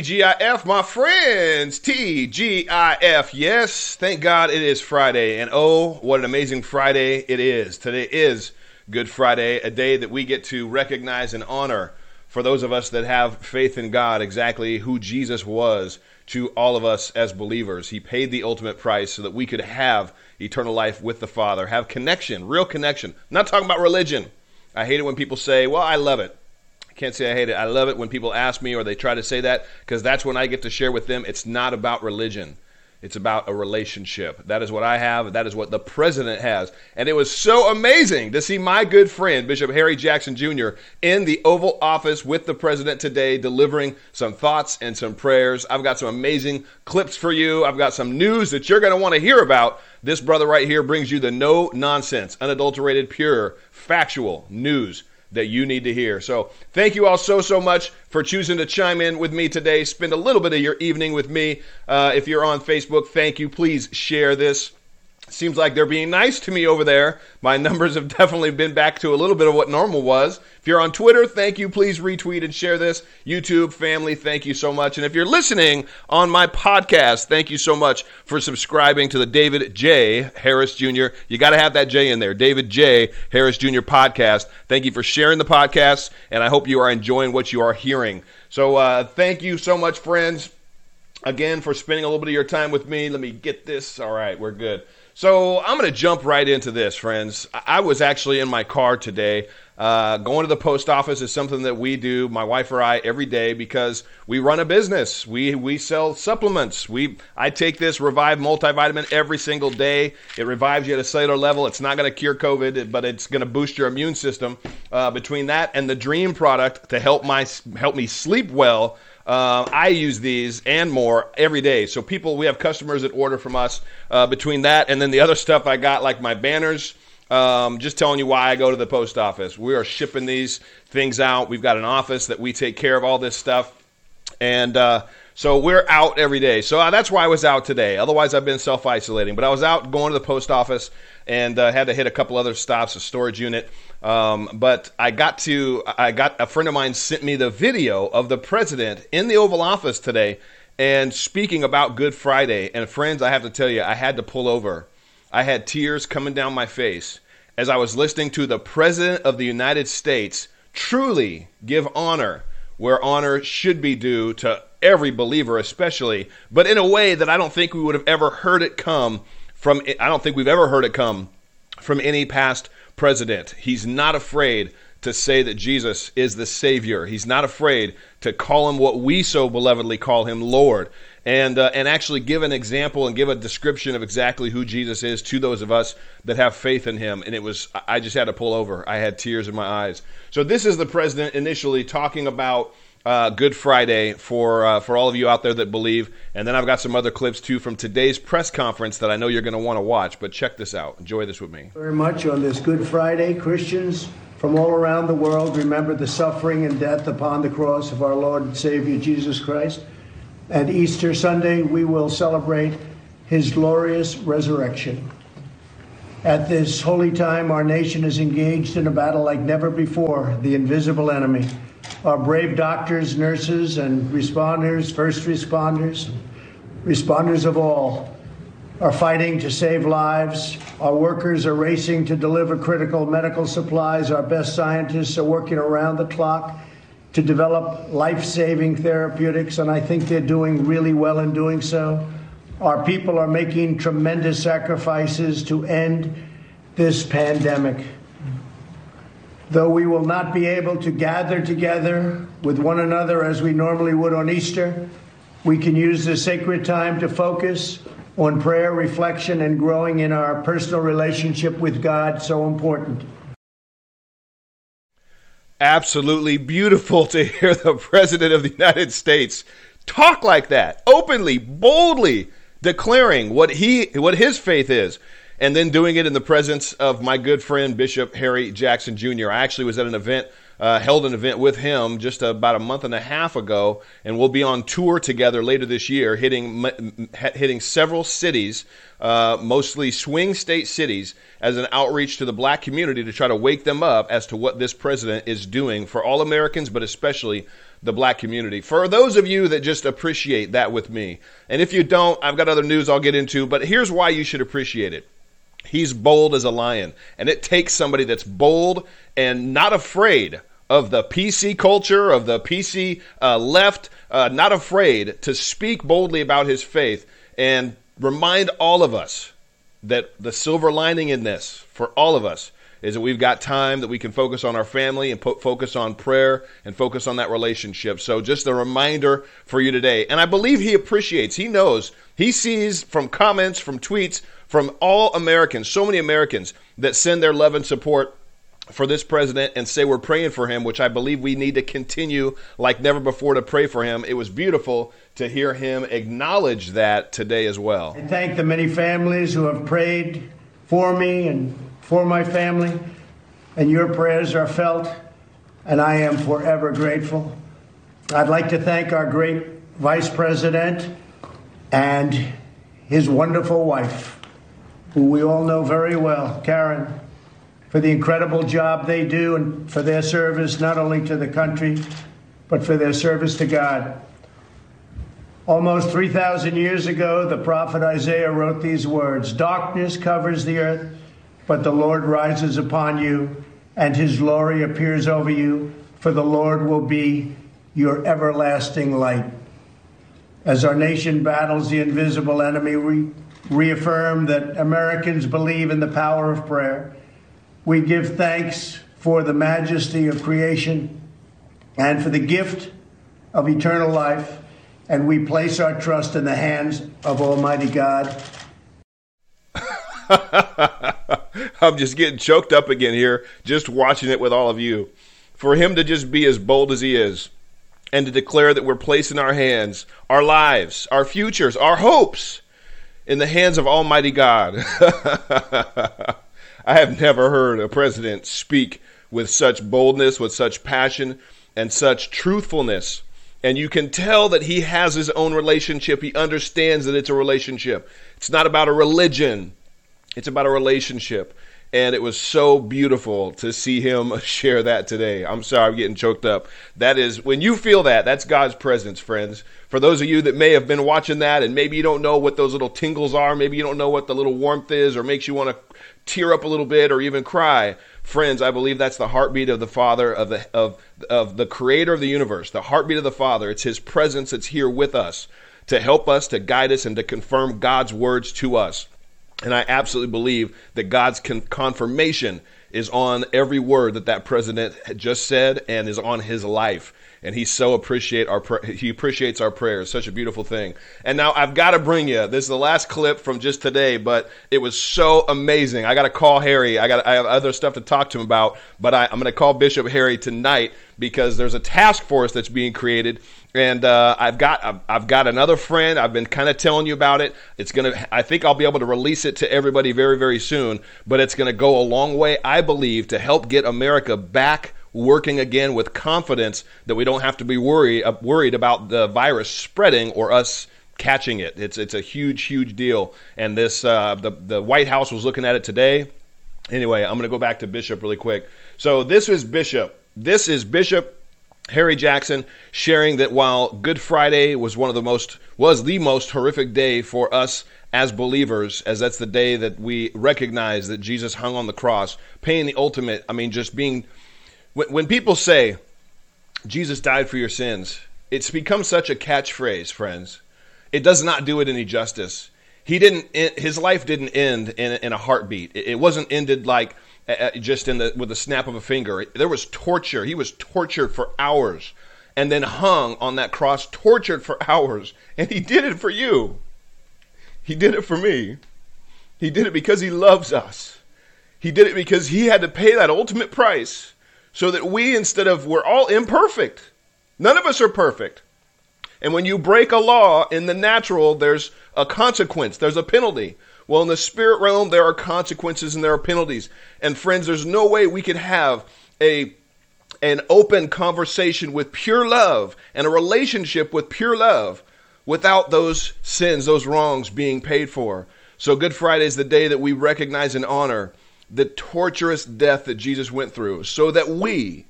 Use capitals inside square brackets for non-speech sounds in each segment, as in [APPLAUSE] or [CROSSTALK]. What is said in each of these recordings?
TGIF, my friends. TGIF. Yes, thank God it is Friday. And oh, what an amazing Friday it is. Today is Good Friday, a day that we get to recognize and honor for those of us that have faith in God exactly who Jesus was to all of us as believers. He paid the ultimate price so that we could have eternal life with the Father, have connection, real connection. I'm not talking about religion. I hate it when people say, well, I love it. I can't say I hate it. I love it when people ask me or they try to say that because that's when I get to share with them. It's not about religion. It's about a relationship. That is what I have. That is what the president has. And it was so amazing to see my good friend, Bishop Harry Jackson Jr., in the Oval Office with the president today, delivering some thoughts and some prayers. I've got some amazing clips for you. I've got some news that you're going to want to hear about. This brother right here brings you the no nonsense, unadulterated, pure, factual news that you need to hear. So, thank you all so, so much for choosing to chime in with me today. Spend a little bit of your evening with me. Uh, if you're on Facebook, thank you. Please share this. Seems like they're being nice to me over there. My [LAUGHS] numbers have definitely been back to a little bit of what normal was. If you're on Twitter, thank you. Please retweet and share this. YouTube family, thank you so much. And if you're listening on my podcast, thank you so much for subscribing to the David J. Harris Jr. You got to have that J in there. David J. Harris Jr. podcast. Thank you for sharing the podcast, and I hope you are enjoying what you are hearing. So, uh, thank you so much, friends, again, for spending a little bit of your time with me. Let me get this. All right, we're good. So I'm going to jump right into this, friends. I was actually in my car today. Uh, going to the post office is something that we do, my wife or I, every day because we run a business. We we sell supplements. We I take this Revive multivitamin every single day. It revives you at a cellular level. It's not going to cure COVID, but it's going to boost your immune system. Uh, between that and the Dream product to help my help me sleep well uh, I use these and more every day. So people, we have customers that order from us. Uh, between that and then the other stuff I got, like my banners. Um, just telling you why I go to the post office. We are shipping these things out. We've got an office that we take care of all this stuff, and uh, so we're out every day. So uh, that's why I was out today. Otherwise, I've been self isolating. But I was out going to the post office and uh, had to hit a couple other stops, a storage unit. Um, but I got to, I got a friend of mine sent me the video of the president in the Oval Office today and speaking about Good Friday. And friends, I have to tell you, I had to pull over. I had tears coming down my face as I was listening to the President of the United States truly give honor where honor should be due to every believer, especially, but in a way that I don't think we would have ever heard it come from. I don't think we've ever heard it come from any past president. He's not afraid to say that Jesus is the Savior. He's not afraid to call him what we so belovedly call him Lord. And, uh, and actually give an example and give a description of exactly who Jesus is to those of us that have faith in him. And it was, I just had to pull over. I had tears in my eyes. So, this is the president initially talking about uh, Good Friday for uh, for all of you out there that believe. And then I've got some other clips too from today's press conference that I know you're going to want to watch. But check this out. Enjoy this with me. Very much on this Good Friday, Christians from all around the world remember the suffering and death upon the cross of our Lord and Savior Jesus Christ. And Easter Sunday, we will celebrate His glorious resurrection. At this holy time, our nation is engaged in a battle like never before the invisible enemy our brave doctors, nurses, and responders, first responders, responders of all, are fighting to save lives. Our workers are racing to deliver critical medical supplies. Our best scientists are working around the clock to develop life saving therapeutics, and I think they're doing really well in doing so. Our people are making tremendous sacrifices to end this pandemic. Though we will not be able to gather together with one another as we normally would on Easter, we can use this sacred time to focus on prayer, reflection, and growing in our personal relationship with God, so important. Absolutely beautiful to hear the President of the United States talk like that, openly, boldly declaring what he what his faith is and then doing it in the presence of my good friend Bishop Harry Jackson Jr. I actually was at an event uh, held an event with him just about a month and a half ago, and we'll be on tour together later this year, hitting hitting several cities, uh, mostly swing state cities, as an outreach to the black community to try to wake them up as to what this president is doing for all Americans, but especially the black community. For those of you that just appreciate that with me, and if you don't, I've got other news I'll get into, but here's why you should appreciate it. He's bold as a lion, and it takes somebody that's bold and not afraid of the PC culture, of the PC uh, left, uh, not afraid to speak boldly about his faith and remind all of us that the silver lining in this for all of us is that we've got time that we can focus on our family and po- focus on prayer and focus on that relationship. So, just a reminder for you today. And I believe he appreciates, he knows, he sees from comments, from tweets, from all Americans, so many Americans that send their love and support for this president and say we're praying for him, which I believe we need to continue like never before to pray for him. It was beautiful to hear him acknowledge that today as well. I thank the many families who have prayed for me and for my family, and your prayers are felt, and I am forever grateful. I'd like to thank our great vice president and his wonderful wife, who we all know very well, Karen for the incredible job they do and for their service not only to the country, but for their service to God. Almost 3,000 years ago, the prophet Isaiah wrote these words Darkness covers the earth, but the Lord rises upon you, and his glory appears over you, for the Lord will be your everlasting light. As our nation battles the invisible enemy, we reaffirm that Americans believe in the power of prayer we give thanks for the majesty of creation and for the gift of eternal life, and we place our trust in the hands of Almighty God. [LAUGHS] I'm just getting choked up again here, just watching it with all of you. For him to just be as bold as he is and to declare that we're placing our hands, our lives, our futures, our hopes in the hands of Almighty God. [LAUGHS] I have never heard a president speak with such boldness, with such passion, and such truthfulness. And you can tell that he has his own relationship. He understands that it's a relationship. It's not about a religion, it's about a relationship. And it was so beautiful to see him [LAUGHS] share that today. I'm sorry, I'm getting choked up. That is, when you feel that, that's God's presence, friends. For those of you that may have been watching that and maybe you don't know what those little tingles are, maybe you don't know what the little warmth is, or makes you want to tear up a little bit or even cry. Friends, I believe that's the heartbeat of the Father, of the, of, of the creator of the universe, the heartbeat of the Father. It's his presence that's here with us to help us, to guide us, and to confirm God's words to us. And I absolutely believe that God's con- confirmation is on every word that that president just said and is on his life and he so appreciate our he appreciates our prayers. Such a beautiful thing. And now I've got to bring you. This is the last clip from just today, but it was so amazing. I got to call Harry. I got I have other stuff to talk to him about, but I, I'm going to call Bishop Harry tonight because there's a task force that's being created and uh, I've got I've got another friend. I've been kind of telling you about it. It's gonna. I think I'll be able to release it to everybody very very soon. But it's gonna go a long way, I believe, to help get America back working again with confidence that we don't have to be worried uh, worried about the virus spreading or us catching it. It's it's a huge huge deal. And this uh, the the White House was looking at it today. Anyway, I'm to go back to Bishop really quick. So this is Bishop. This is Bishop Harry Jackson sharing that while Good Friday was one of the most was the most horrific day for us as believers, as that's the day that we recognize that Jesus hung on the cross, paying the ultimate. I mean, just being when, when people say Jesus died for your sins, it's become such a catchphrase, friends. It does not do it any justice. He didn't. His life didn't end in, in a heartbeat. It wasn't ended like just in the with the snap of a finger. There was torture. He was tortured for hours, and then hung on that cross, tortured for hours. And he did it for you. He did it for me. He did it because he loves us. He did it because he had to pay that ultimate price so that we, instead of, we're all imperfect. None of us are perfect. And when you break a law in the natural, there's a consequence, there's a penalty. Well, in the spirit realm, there are consequences and there are penalties. And friends, there's no way we could have a an open conversation with pure love and a relationship with pure love without those sins, those wrongs being paid for. So, Good Friday is the day that we recognize and honor the torturous death that Jesus went through so that we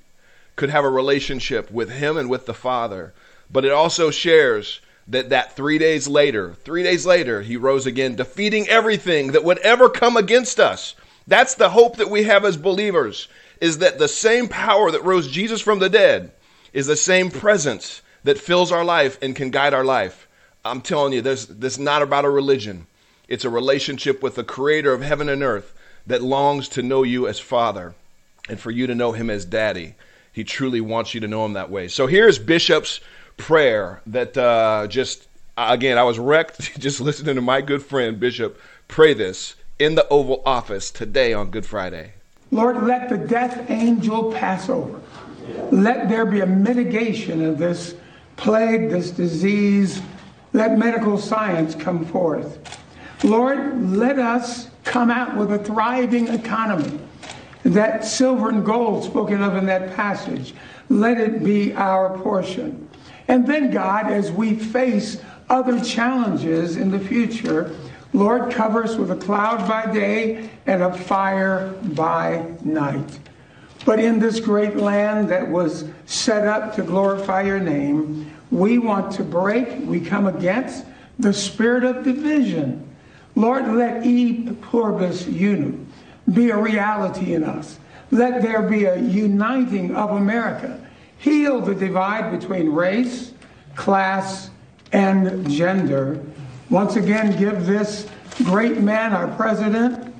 could have a relationship with Him and with the Father. But it also shares that that three days later, three days later, He rose again, defeating everything that would ever come against us. That's the hope that we have as believers is that the same power that rose Jesus from the dead is the same presence that fills our life and can guide our life. I'm telling you, this, this is not about a religion. It's a relationship with the creator of heaven and earth that longs to know you as Father and for you to know him as Daddy. He truly wants you to know him that way. So here's Bishop's prayer that uh, just, again, I was wrecked [LAUGHS] just listening to my good friend Bishop pray this in the Oval Office today on Good Friday. Lord, let the death angel pass over. Let there be a mitigation of this plague, this disease. Let medical science come forth. Lord, let us come out with a thriving economy. That silver and gold spoken of in that passage, let it be our portion. And then, God, as we face other challenges in the future, Lord, cover us with a cloud by day and a fire by night. But in this great land that was set up to glorify your name, we want to break, we come against the spirit of division. Lord, let e pluribus unum be a reality in us. Let there be a uniting of America. Heal the divide between race, class, and gender once again give this great man, our president,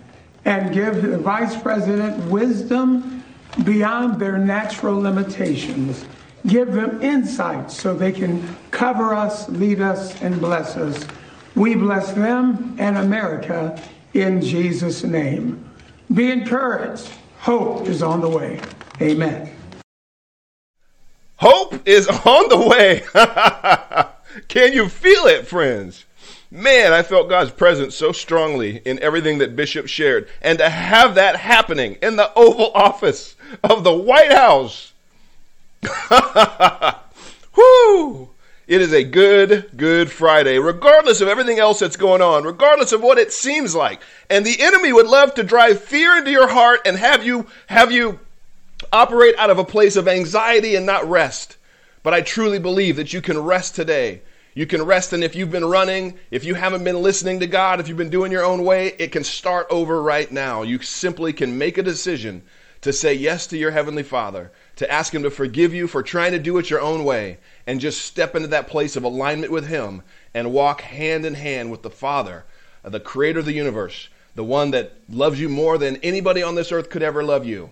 and give the vice president wisdom beyond their natural limitations. Give them insight so they can cover us, lead us, and bless us. We bless them and America in Jesus' name. Be encouraged. Hope is on the way. Amen. Hope is on the way. [LAUGHS] Can you feel it, friends? Man, I felt God's presence so strongly in everything that Bishop shared. And to have that happening in the Oval Office of the White House. [LAUGHS] Whoo! It is a good, good Friday, regardless of everything else that's going on, regardless of what it seems like. And the enemy would love to drive fear into your heart and have you have you operate out of a place of anxiety and not rest. But I truly believe that you can rest today you can rest, and if you've been running, if you haven't been listening to God, if you've been doing your own way, it can start over right now. You simply can make a decision to say yes to your Heavenly Father, to ask Him to forgive you for trying to do it your own way, and just step into that place of alignment with Him and walk hand in hand with the Father, the Creator of the universe, the one that loves you more than anybody on this earth could ever love you.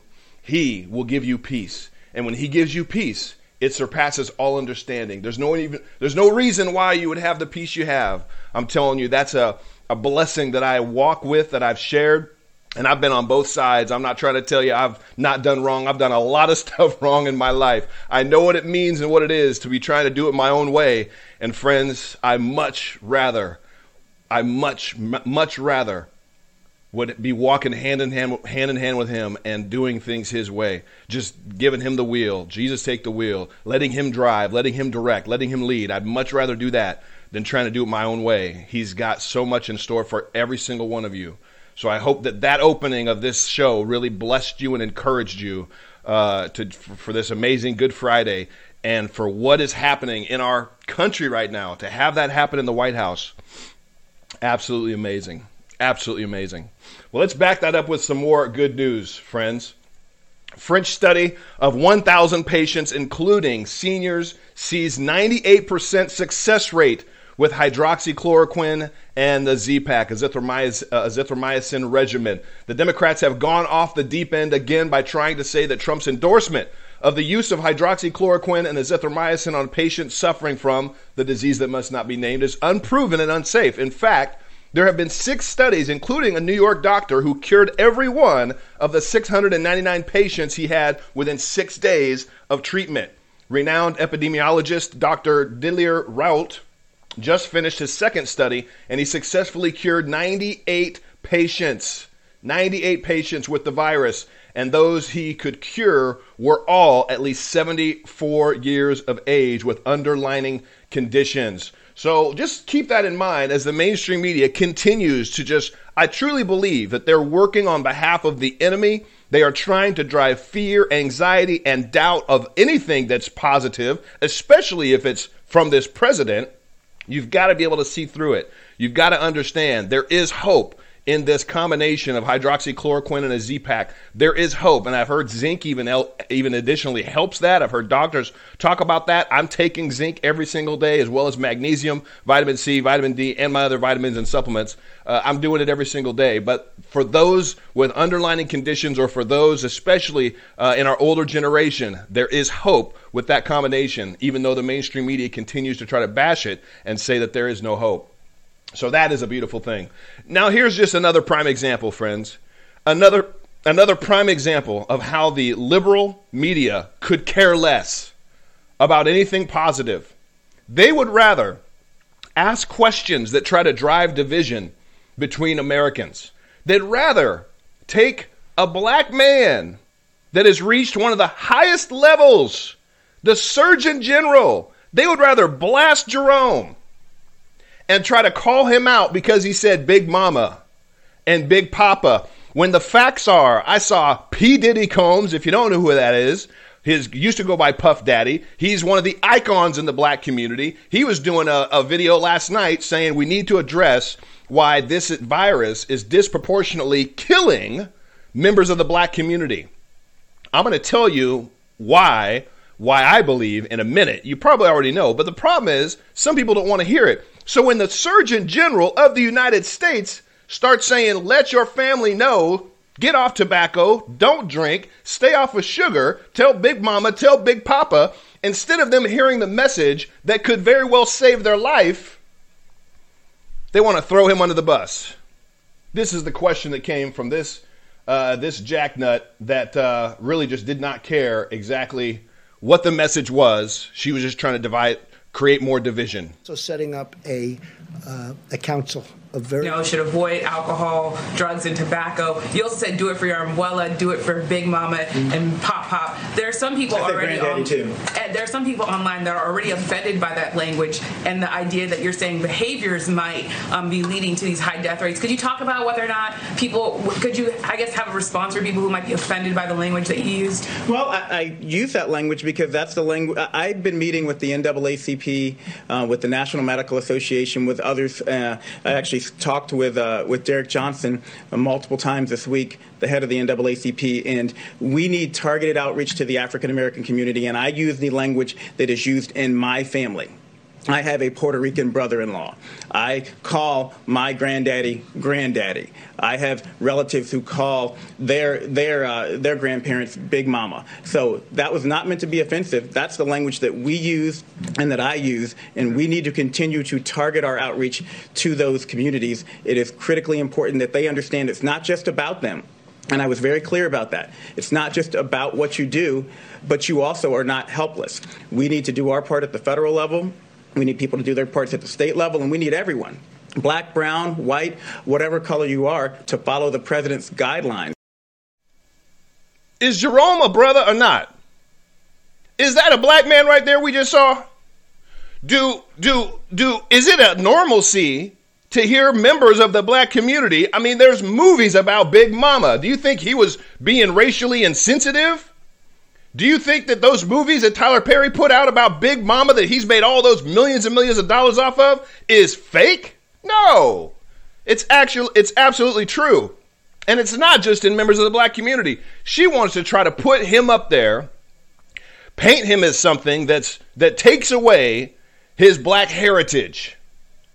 He will give you peace. And when He gives you peace, it surpasses all understanding. There's no even there's no reason why you would have the peace you have. I'm telling you, that's a, a blessing that I walk with, that I've shared. And I've been on both sides. I'm not trying to tell you I've not done wrong. I've done a lot of [LAUGHS] stuff wrong in my life. I know what it means and what it is to be trying to do it my own way. And friends, I much rather, I much, much rather would be walking hand in hand, hand in hand with him and doing things his way, just giving him the wheel. Jesus take the wheel, letting him drive, letting him direct, letting him lead. I'd much rather do that than trying to do it my own way. He's got so much in store for every single one of you. So I hope that that opening of this show really blessed you and encouraged you uh, to for this amazing Good Friday and for what is happening in our country right now. To have that happen in the White House, absolutely amazing. Absolutely amazing. Well, let's back that up with some more good news, friends. French study of 1,000 patients, including seniors, sees 98% success rate with hydroxychloroquine and the azithromycin, uh, azithromycin regimen. The Democrats have gone off the deep end again by trying to say that Trump's endorsement of the use of hydroxychloroquine and azithromycin on patients suffering from the disease that must not be named is unproven and unsafe. In fact, there have been six studies, including a New York doctor who cured every one of the 699 patients he had within six days of treatment. Renowned epidemiologist Dr. Didier Raoult just finished his second study and he successfully cured 98 patients. 98 patients with the virus and those he could cure were all at least 74 years of age with underlining conditions. So just keep that in mind as the mainstream media continues to just, I truly believe that they're working on behalf of the enemy. They are trying to drive fear, anxiety, and doubt of anything that's positive, especially if it's from this president. You've got to be able to see through it. You've got to understand there is hope in this combination of hydroxychloroquine and a Z-Pak. There is hope, and I've heard zinc even even additionally helps that. I've heard doctors talk about that. I'm taking zinc every single day, as well as magnesium, vitamin C, vitamin D, and my other vitamins and supplements. Uh, I'm doing it every single day. But for those with underlying conditions, or for those especially uh, in our older generation, there is hope with that combination. Even though the mainstream media continues to try to bash it and say that there is no hope. So that is a beautiful thing. Now here's just another prime example, friends. Another another prime example of how the liberal media could care less about anything positive. They would rather ask questions that try to drive division between Americans. They'd rather take a black man that has reached one of the highest levels, the Surgeon General. They would rather blast Jerome and try to call him out because he said Big Mama and Big Papa. When the facts are, I saw P. Diddy Combs, if you don't know who that is, his used to go by Puff Daddy. He's one of the icons in the black community. He was doing a, a video last night saying we need to address why this virus is disproportionately killing members of the black community. I'm going to tell you why why I believe in a minute. You probably already know, but the problem is some people don't want to hear it. So when the Surgeon General of the United States starts saying, let your family know, get off tobacco, don't drink, stay off of sugar, tell Big Mama, tell Big Papa, instead of them hearing the message that could very well save their life, they want to throw him under the bus. This is the question that came from this uh, this jacknut that uh, really just did not care exactly what the message was. She was just trying to divide, create more division. So setting up a uh, a council a very you know should avoid alcohol, drugs, and tobacco. You also said do it for your abuela, do it for Big Mama mm-hmm. and Pop Pop. There are some people already on, too. And there are some people online that are already offended by that language and the idea that you're saying behaviors might um, be leading to these high death rates. Could you talk about whether or not people could you I guess have a response for people who might be offended by the language that you used? Well, I, I use that language because that's the language I've been meeting with the NAACP, uh, with the National Medical Association, with others. Uh, I actually talked with uh, with Derrick Johnson uh, multiple times this week, the head of the NAACP, and we need targeted outreach to the African American community. And I use the language that is used in my family. I have a Puerto Rican brother in law. I call my granddaddy granddaddy. I have relatives who call their, their, uh, their grandparents Big Mama. So that was not meant to be offensive. That's the language that we use and that I use, and we need to continue to target our outreach to those communities. It is critically important that they understand it's not just about them. And I was very clear about that. It's not just about what you do, but you also are not helpless. We need to do our part at the federal level we need people to do their parts at the state level, and we need everyone black, brown, white, whatever color you are to follow the president's guidelines. Is Jerome a brother or not? Is that a black man right there we just saw? Do do do is it a normalcy to hear members of the black community? I mean, there's movies about Big Mama. Do you think he was being racially insensitive? Do you think that those movies that Tyler Perry put out about Big Mama that he's made all those millions and millions of dollars off of is fake? No. It's actually it's absolutely true. And it's not just in members of the black community. She wants to try to put him up there, paint him as something that's that takes away his black heritage.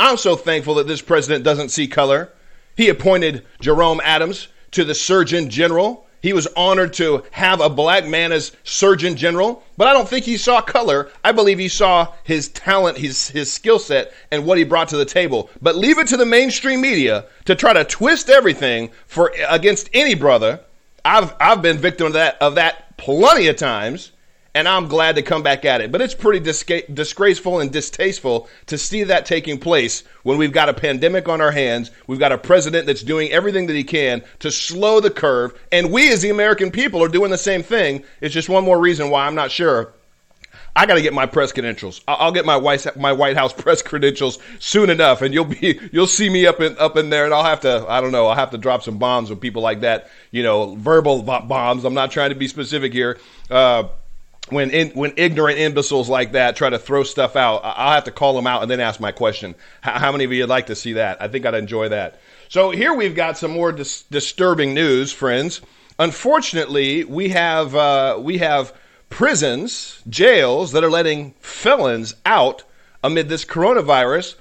I'm so thankful that this president doesn't see color. He appointed Jerome Adams to the Surgeon General he was honored to have a black man as Surgeon General, but I don't think he saw color. I believe he saw his talent, his, his skill set, and what he brought to the table. But leave it to the mainstream media to try to twist everything for against any brother. I've I've been victim of that of that plenty of times, and I'm glad to come back at it. But it's pretty disgraceful and distasteful to see that taking place when we've got a pandemic on our hands. We've got a president that's doing everything that he can to slow the curve, and we as the American people are doing the same thing. It's just one more reason why I'm not sure I got to get my press credentials. I'll get my White my White House [LAUGHS] press credentials soon enough, and you'll be you'll see me up in up in there, and I'll have to I don't know I'll have to drop some bombs with people like that. You know, verbal bombs. I'm not trying to be specific here. Uh, when in, when ignorant imbeciles like that try to throw stuff out, I'll have to call them out and then ask my question. How, how many of you would like to see that? I think I'd enjoy that. So here we've got some more dis- disturbing news, friends. Unfortunately, we have uh, we have prisons, jails that are letting felons out amid this coronavirus.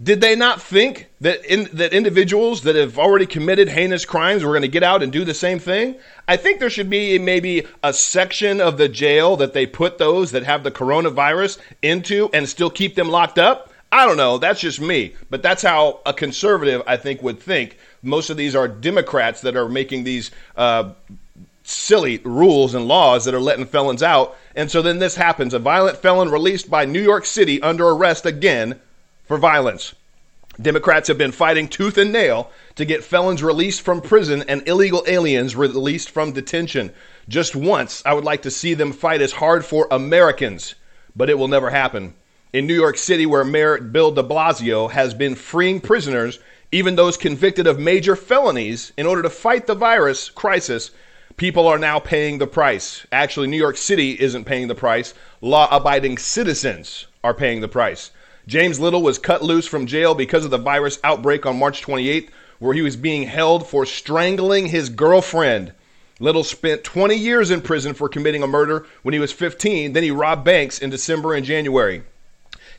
Did they not think that in, that individuals that have already committed heinous crimes were going to get out and do the same thing? I think there should be maybe a section of the jail that they put those that have the coronavirus into and still keep them locked up. I don't know. That's just me. But that's how a conservative, I think, would think. Most of these are Democrats that are making these uh, silly rules and laws that are letting felons out. And so then this happens a violent felon released by New York City under arrest again for violence. Democrats have been fighting tooth and nail to get felons released from prison and illegal aliens released from detention. Just once, I would like to see them fight as hard for Americans, but it will never happen. In New York City, where Mayor Bill de Blasio has been freeing prisoners, even those convicted of major felonies, in order to fight the virus crisis, People are now paying the price. Actually, New York City isn't paying the price. Law abiding citizens are paying the price. James Little was cut loose from jail because of the virus outbreak on March 28th, where he was being held for strangling his girlfriend. Little spent 20 years in prison for committing a murder when he was 15. Then he robbed banks in December and January.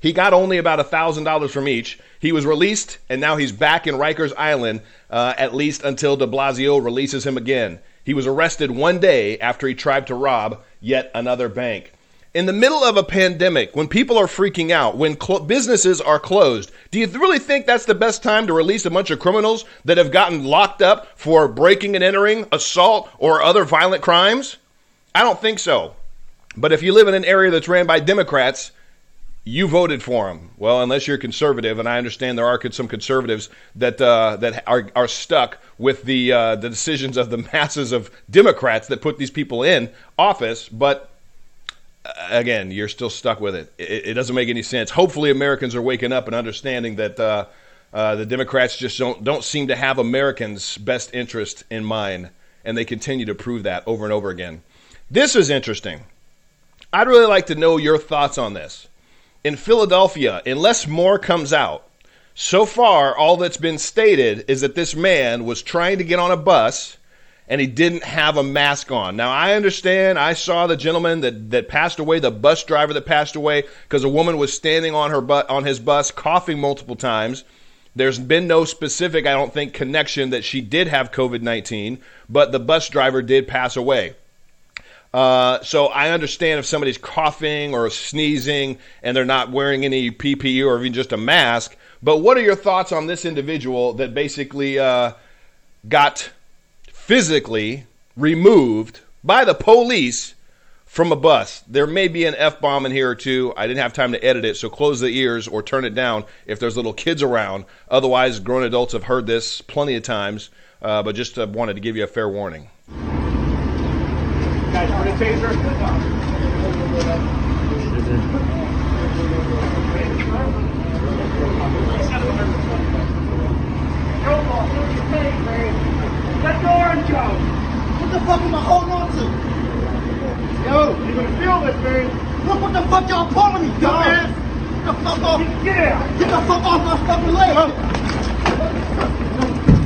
He got only about $1,000 from each. He was released, and now he's back in Rikers Island, uh, at least until de Blasio releases him again. He was arrested one day after he tried to rob yet another bank. In the middle of a pandemic, when people are freaking out, when cl- businesses are closed, do you really think that's the best time to release a bunch of criminals that have gotten locked up for breaking and entering, assault, or other violent crimes? I don't think so. But if you live in an area that's ran by Democrats, you voted for them. Well, unless you're conservative, and I understand there are some conservatives that uh, that are are stuck with the uh, the decisions of the [LAUGHS] masses of Democrats that put these people in office. But again, you're still stuck with it. it. it. doesn't make any sense. Hopefully, Americans are waking up and understanding that uh, uh, the Democrats just don't don't seem to have Americans' best interest in mind, and they continue to prove that over and over again. This is interesting. I'd really like to know your thoughts on this in Philadelphia, unless more comes out, so far all that's been stated is that this man was trying to get on a bus and he didn't have a mask on. Now I understand. I saw the gentleman that, that passed away, the bus driver that passed away, because a woman was standing on her butt on his bus, coughing multiple times. There's been no specific, I don't think, connection that she did have COVID 19, but the bus driver did pass away. Uh, so I understand if somebody's coughing or sneezing and they're not wearing any PPE or even just a mask. But what are your thoughts on this individual that basically uh, got physically removed by the police from a bus? There may be an F bomb in here or two. I didn't have time to edit it, so close the ears or turn it down if there's little kids around. Otherwise, grown adults have heard this plenty of times, uh, but just uh, wanted to give you a fair warning. Guys, for the taser. Let the orange out. What the fuck am I holding on to? Yo, you're gonna feel this, man. Look what the fuck y'all pulling me, dumbass. Get the fuck off. Get Get the fuck off my fucking leg.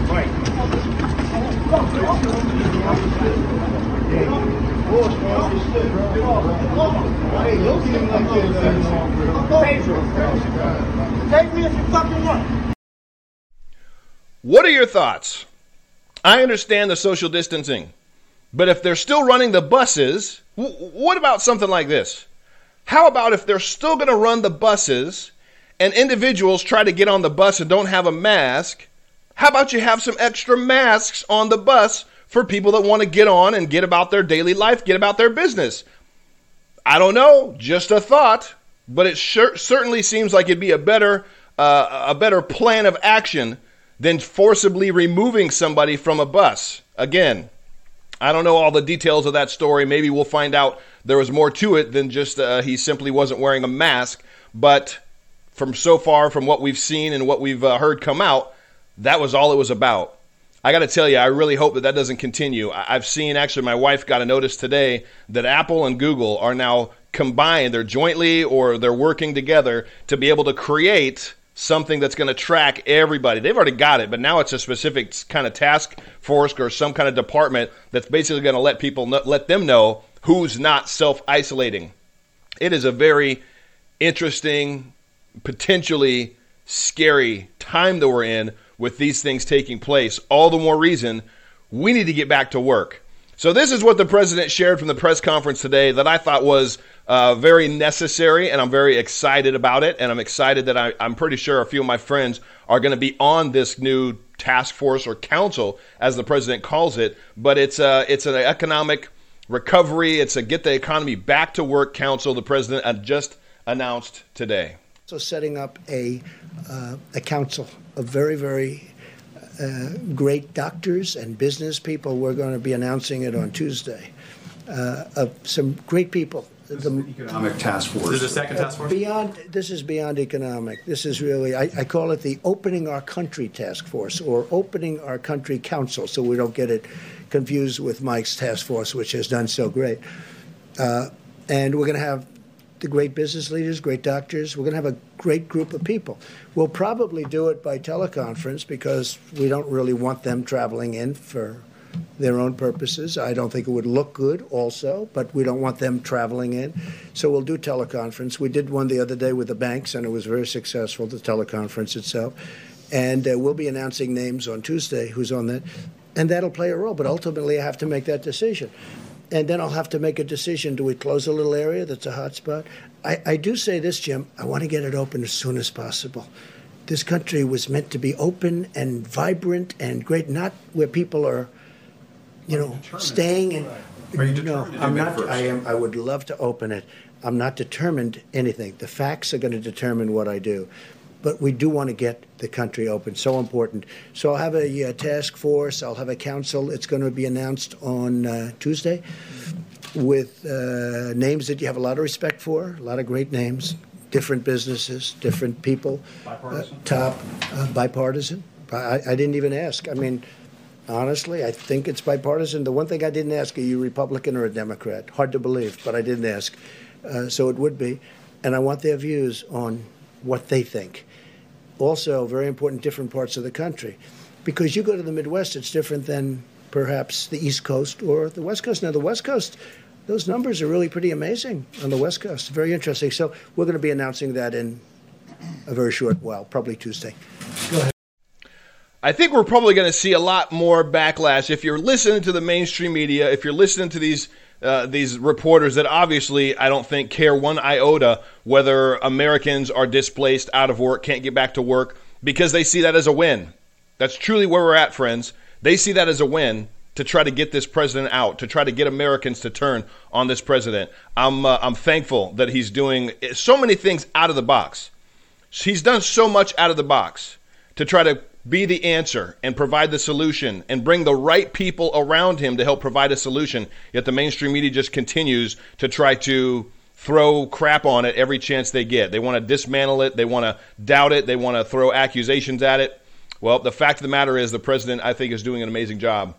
Right. Take me if you fucking want. What are your thoughts? I understand the social distancing, but if they're still running the buses, w- what about something like this? How about if they're still going to run the buses and individuals try to get on the bus and don't have a mask? How about you have some extra masks on the bus for people that want to get on and get about their daily life, get about their business. I don't know, just a thought, but it sure, certainly seems like it'd be a better uh, a better plan of action than forcibly removing somebody from a bus. Again, I don't know all the details of that story. Maybe we'll find out there was more to it than just uh, he simply wasn't wearing a mask. But from so far, from what we've seen and what we've uh, heard come out, that was all it was about. I got to tell you, I really hope that that doesn't continue. I've seen actually, my wife got a notice today that Apple and Google are now combined, they're jointly or they're working together to be able to create something that's going to track everybody. They've already got it, but now it's a specific kind of task force or some kind of department that's basically going to let people know, let them know who's not self isolating. It is a very interesting, potentially scary time that we're in with these things taking place, all the more reason we need to get back to work. So, this is what the president shared from the press conference today that I thought was uh, very necessary, and I'm very excited about it. And I'm excited that I, I'm pretty sure a few of my friends are going to be on this new task force or council, as the president calls it. But it's, a, uh, it's an economic recovery, it's a get the economy back to work council the president just announced today. So, setting up a, uh, a council of very, very uh, great doctors and business people. We're going to be announcing it on Tuesday. Uh, of some great people. This the economic task force. This is a second task force. Beyond this is beyond economic. This is really I, I, call it the opening our country task force or opening our country council, so we don't get it confused with Mike's task force, which has done so great. Uh, and we're going to have the great business leaders, great doctors. We're going to have a great group of people. We'll probably do it by teleconference because we don't really want them traveling in for their own purposes. I don't think it would look good also, but we don't want them traveling in. So we'll do teleconference. We did one the other day with the banks, and it was very successful, the teleconference itself. And uh, we'll be announcing names on Tuesday who's on that. And that'll play a role, but ultimately I have to make that decision and then I'll have to make a decision. Do we close a little area that's a hot spot? I, I do say this, Jim. I want to get it open as soon as possible. This country was meant to be open and vibrant and great, not where people are, you know, staying and. Are you no, I'm not. I am. I would love to open it. I'm not determined anything. The facts are going to determine what I do but we do want to get the country open. So important. So I'll have a uh, task force. I'll have a council. It's going to be announced on uh, Tuesday with uh, names that you have a lot of respect for, a lot of great names, different businesses, different people, bipartisan. top uh, bipartisan. I, I didn't even ask. I mean. Honestly, I think it's bipartisan. The one thing I didn't ask, are you Republican or a Democrat? Hard to believe, but I didn't ask. Uh, so it would be. And I want their views on what they think also very important different parts of the country. Because you go to the Midwest, it's different than perhaps the East Coast or the West Coast. Now, the West Coast, those numbers are really pretty amazing on the West Coast. Very interesting. So we're going to be announcing that in a very short while, probably Tuesday. Go ahead. I think we're probably going to see a lot more backlash if you're listening to the mainstream media, if you're listening to these uh, these reporters that obviously I don't think care one iota whether Americans are displaced, out of work, can't get back to work, because they see that as a win. That's truly where we're at, friends. They see that as a win to try to get this president out, to try to get Americans to turn on this president. I'm uh, I'm thankful that he's doing so many things out of the box. He's done so much out of the box to try to be the answer and provide the solution and bring the right people around him to help provide a solution. Yet the mainstream media just continues to try to throw crap on it every chance they get. They want to dismantle it, they want to doubt it, they want to throw accusations at it. Well, the fact of the matter is, the president, I think, is doing an amazing job.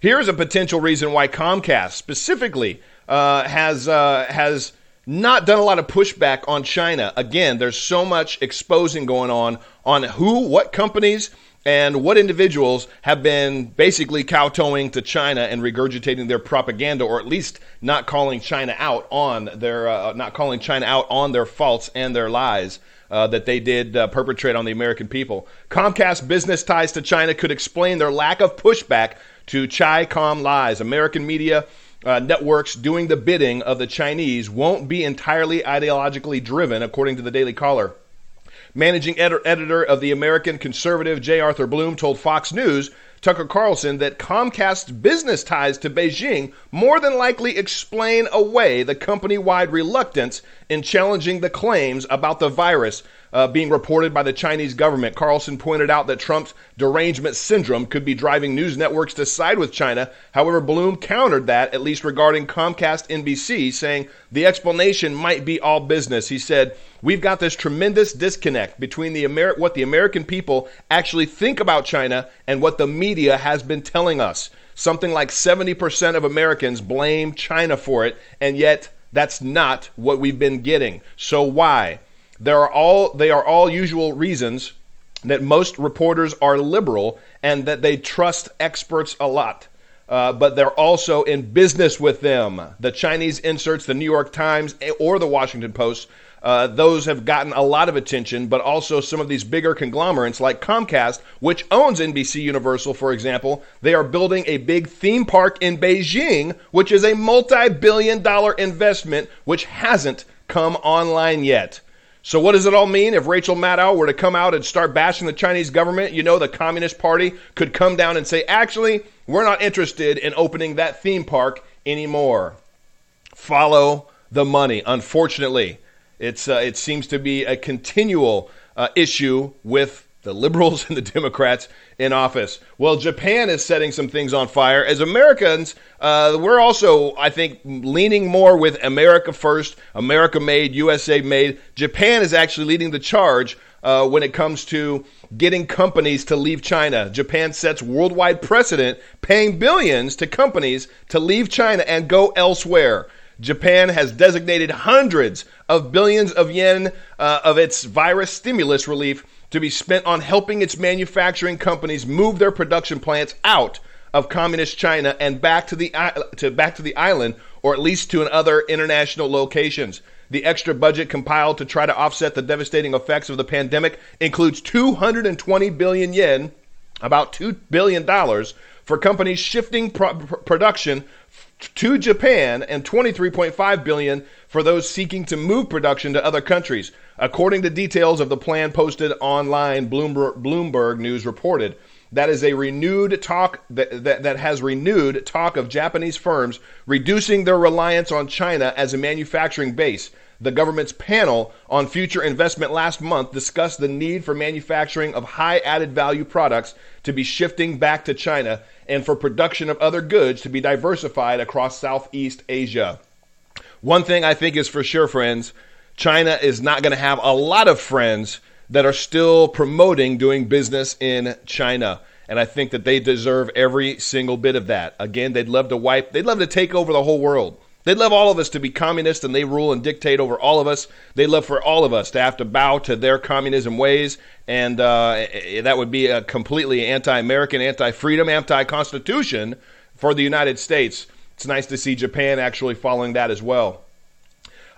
Here's a potential reason why Comcast specifically uh, has uh, has not done a lot of pushback on China. Again, there's so much exposing going on on who, what companies, and what individuals have been basically kowtowing to China and regurgitating their propaganda, or at least not calling China out on their uh, not calling China out on their faults and their lies. Uh, that they did uh, perpetrate on the American people. Comcast business ties to China could explain their lack of pushback to Chi-Com lies. American media uh, networks doing the bidding of the Chinese won't be entirely ideologically driven, according to the Daily Caller. Managing ed- editor of the American conservative J. Arthur Bloom told Fox News Tucker Carlson that Comcast's business ties to Beijing more than likely explain away the company wide reluctance in challenging the claims about the virus uh, being reported by the Chinese government. Carlson pointed out that Trump's derangement syndrome could be driving news networks to side with China. However, Bloom countered that, at least regarding Comcast NBC, saying the explanation might be all business. He said, We've got this tremendous disconnect between the what the American people actually think about China and what the media has been telling us. Something like 70% of Americans blame China for it, and yet that's not what we've been getting. So why? There are all they are all usual reasons that most reporters are liberal and that they trust experts a lot. Uh, but they're also in business with them. The Chinese inserts, the New York Times or the Washington Post, uh, those have gotten a lot of attention, but also some of these bigger conglomerates like Comcast, which owns NBC Universal, for example, they are building a big theme park in Beijing, which is a multi billion dollar investment, which hasn't come online yet. So, what does it all mean? If Rachel Maddow were to come out and start bashing the Chinese government, you know, the Communist Party could come down and say, actually, we're not interested in opening that theme park anymore. Follow the money. Unfortunately, it's, uh, it seems to be a continual uh, issue with the liberals [LAUGHS] and the Democrats in office. Well, Japan is setting some things on fire. As Americans, uh, we're also, I think, leaning more with America first, America made, USA made. Japan is actually leading the charge uh, when it comes to getting companies to leave China. Japan sets worldwide precedent, paying billions to companies to leave China and go elsewhere. Japan has designated hundreds of billions of yen uh, of its virus stimulus relief to be spent on helping its manufacturing companies move their production plants out of communist China and back to the to back to the island or at least to other international locations. The extra budget compiled to try to offset the devastating effects of the pandemic includes 220 billion yen, about 2 billion dollars for companies shifting pro- production to Japan and 23.5 billion for those seeking to move production to other countries. According to details of the plan posted online, Bloomberg, Bloomberg News reported that is a renewed talk that, that, that has renewed talk of Japanese firms reducing their reliance on China as a manufacturing base. The government's panel on future investment last month discussed the need for manufacturing of high added value products to be shifting back to China and for production of other goods to be diversified across Southeast Asia. One thing I think is for sure, friends China is not going to have a lot of friends that are still promoting doing business in China. And I think that they deserve every single bit of that. Again, they'd love to wipe, they'd love to take over the whole world. They'd love all of us to be communists and they rule and dictate over all of us. They'd love for all of us to have to bow to their communism ways. And uh, that would be a completely anti American, anti freedom, anti constitution for the United States. It's nice to see Japan actually following that as well.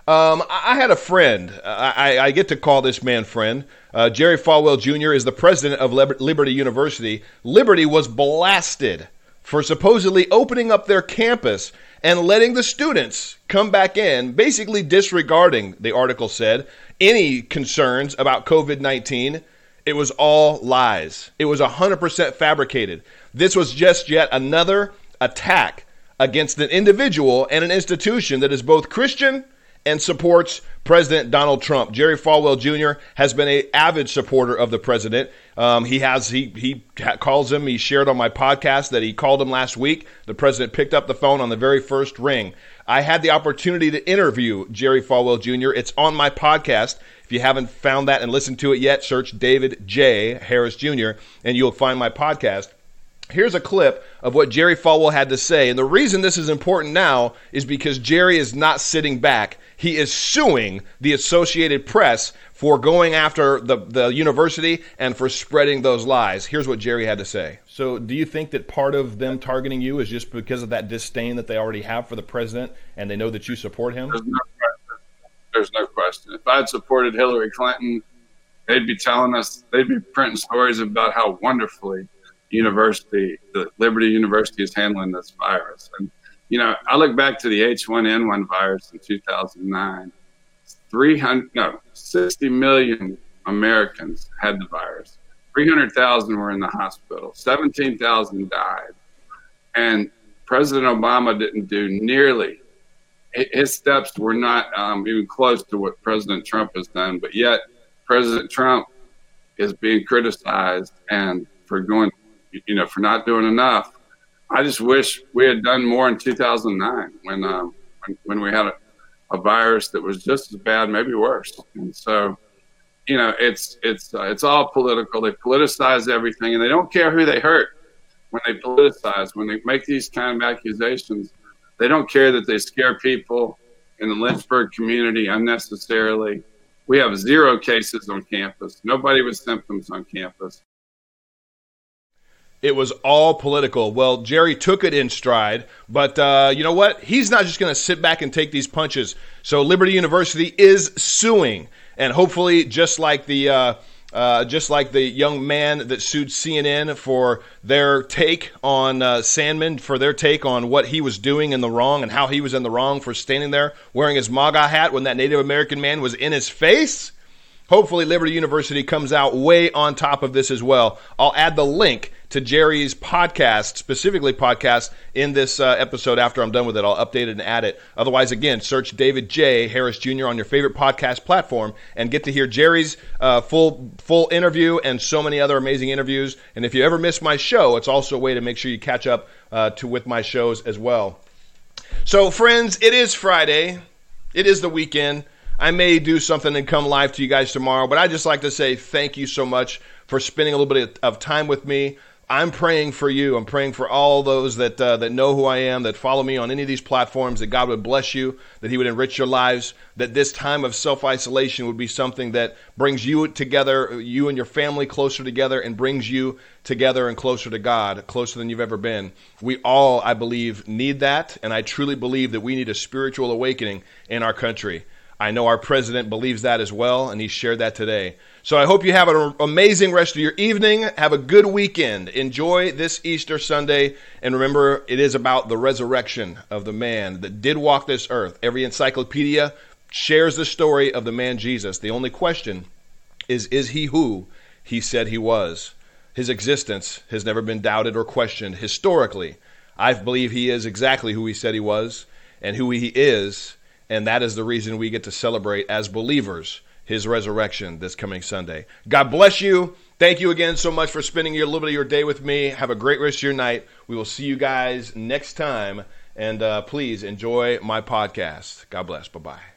Um, I had a friend. I, I, get to call this man friend. Uh, Jerry Falwell Jr. is the president of Liberty University. Liberty was blasted for supposedly opening up their campus and letting the students come back in, basically disregarding, the article said, any concerns about COVID 19. It was all lies. It was 100% fabricated. This was just yet another attack against an individual and an institution that is both Christian and supports President Donald Trump. Jerry Falwell Jr. has been an avid supporter of the president. Um, he has he he calls him. He shared on my podcast that he called him last week. The president picked up the phone on the very first ring. I had the opportunity to interview Jerry Falwell Jr. It's on my podcast. If you haven't found that and listened to it yet, search David J. Harris Jr. and you'll find my podcast. Here's a clip of what Jerry Falwell had to say. And the reason this is important now is because Jerry is not sitting back he is suing the Associated Press for going after the, the university and for spreading those lies. Here's what Jerry had to say. So, do you think that part of them targeting you is just because of that disdain that they already have for the president and they know that you support him? There's no question. There's no question. If I'd supported Hillary Clinton, they'd be telling us, they'd be printing stories about how wonderfully university, the Liberty University is handling this virus. And you know, I look back to the H1N1 virus in 2009. 300, no, 60 million Americans had the virus. 300,000 were in the hospital, 17,000 died. And President Obama didn't do nearly, his steps were not um, even close to what President Trump has done. But yet, President Trump is being criticized and for going, you know, for not doing enough. I just wish we had done more in 2009 when um, when, when we had a, a virus that was just as bad, maybe worse. And so, you know, it's it's uh, it's all political. They politicize everything, and they don't care who they hurt when they politicize. When they make these kind of accusations, they don't care that they scare people in the Lynchburg community unnecessarily. We have zero cases on campus. Nobody with symptoms on campus. It was all political. Well, Jerry took it in stride, but uh, you know what? He's not just going to sit back and take these punches. So Liberty University is suing, and hopefully, just like the uh, uh, just like the young man that sued CNN for their take on uh, Sandmann, for their take on what he was doing in the wrong and how he was in the wrong for standing there wearing his MAGA hat when that Native American man was in his face. Hopefully, Liberty University comes out way on top of this as well. I'll add the link to Jerry's podcast, specifically podcast, in this uh, episode after I'm done with it. I'll update it and add it. Otherwise, again, search David J. Harris Jr. on your favorite podcast platform and get to hear Jerry's uh, full full interview and so many other amazing interviews. And if you ever miss my show, it's also a way to make sure you catch up uh, to with my shows as well. So, friends, it is Friday. It is the weekend. I may do something and come live to you guys tomorrow, but I just like to say thank you so much for spending a little bit of time with me. I'm praying for you. I'm praying for all those that uh, that know who I am, that follow me on any of these platforms. That God would bless you, that He would enrich your lives, that this time of self isolation would be something that brings you together, you and your family closer together, and brings you together and closer to God, closer than you've ever been. We all, I believe, need that, and I truly believe that we need a spiritual awakening in our country. I know our president believes that as well, and he shared that today. So I hope you have an amazing rest of your evening. Have a good weekend. Enjoy this Easter Sunday. And remember, it is about the resurrection of the man that did walk this earth. Every encyclopedia shares the story of the man Jesus. The only question is Is he who he said he was? His existence has never been doubted or questioned historically. I believe he is exactly who he said he was and who he is. And that is the reason we get to celebrate as believers his resurrection this coming Sunday. God bless you. Thank you again so much for spending your little bit of your day with me. Have a great rest of your night. We will see you guys next time. And uh, please enjoy my podcast. God bless. Bye bye.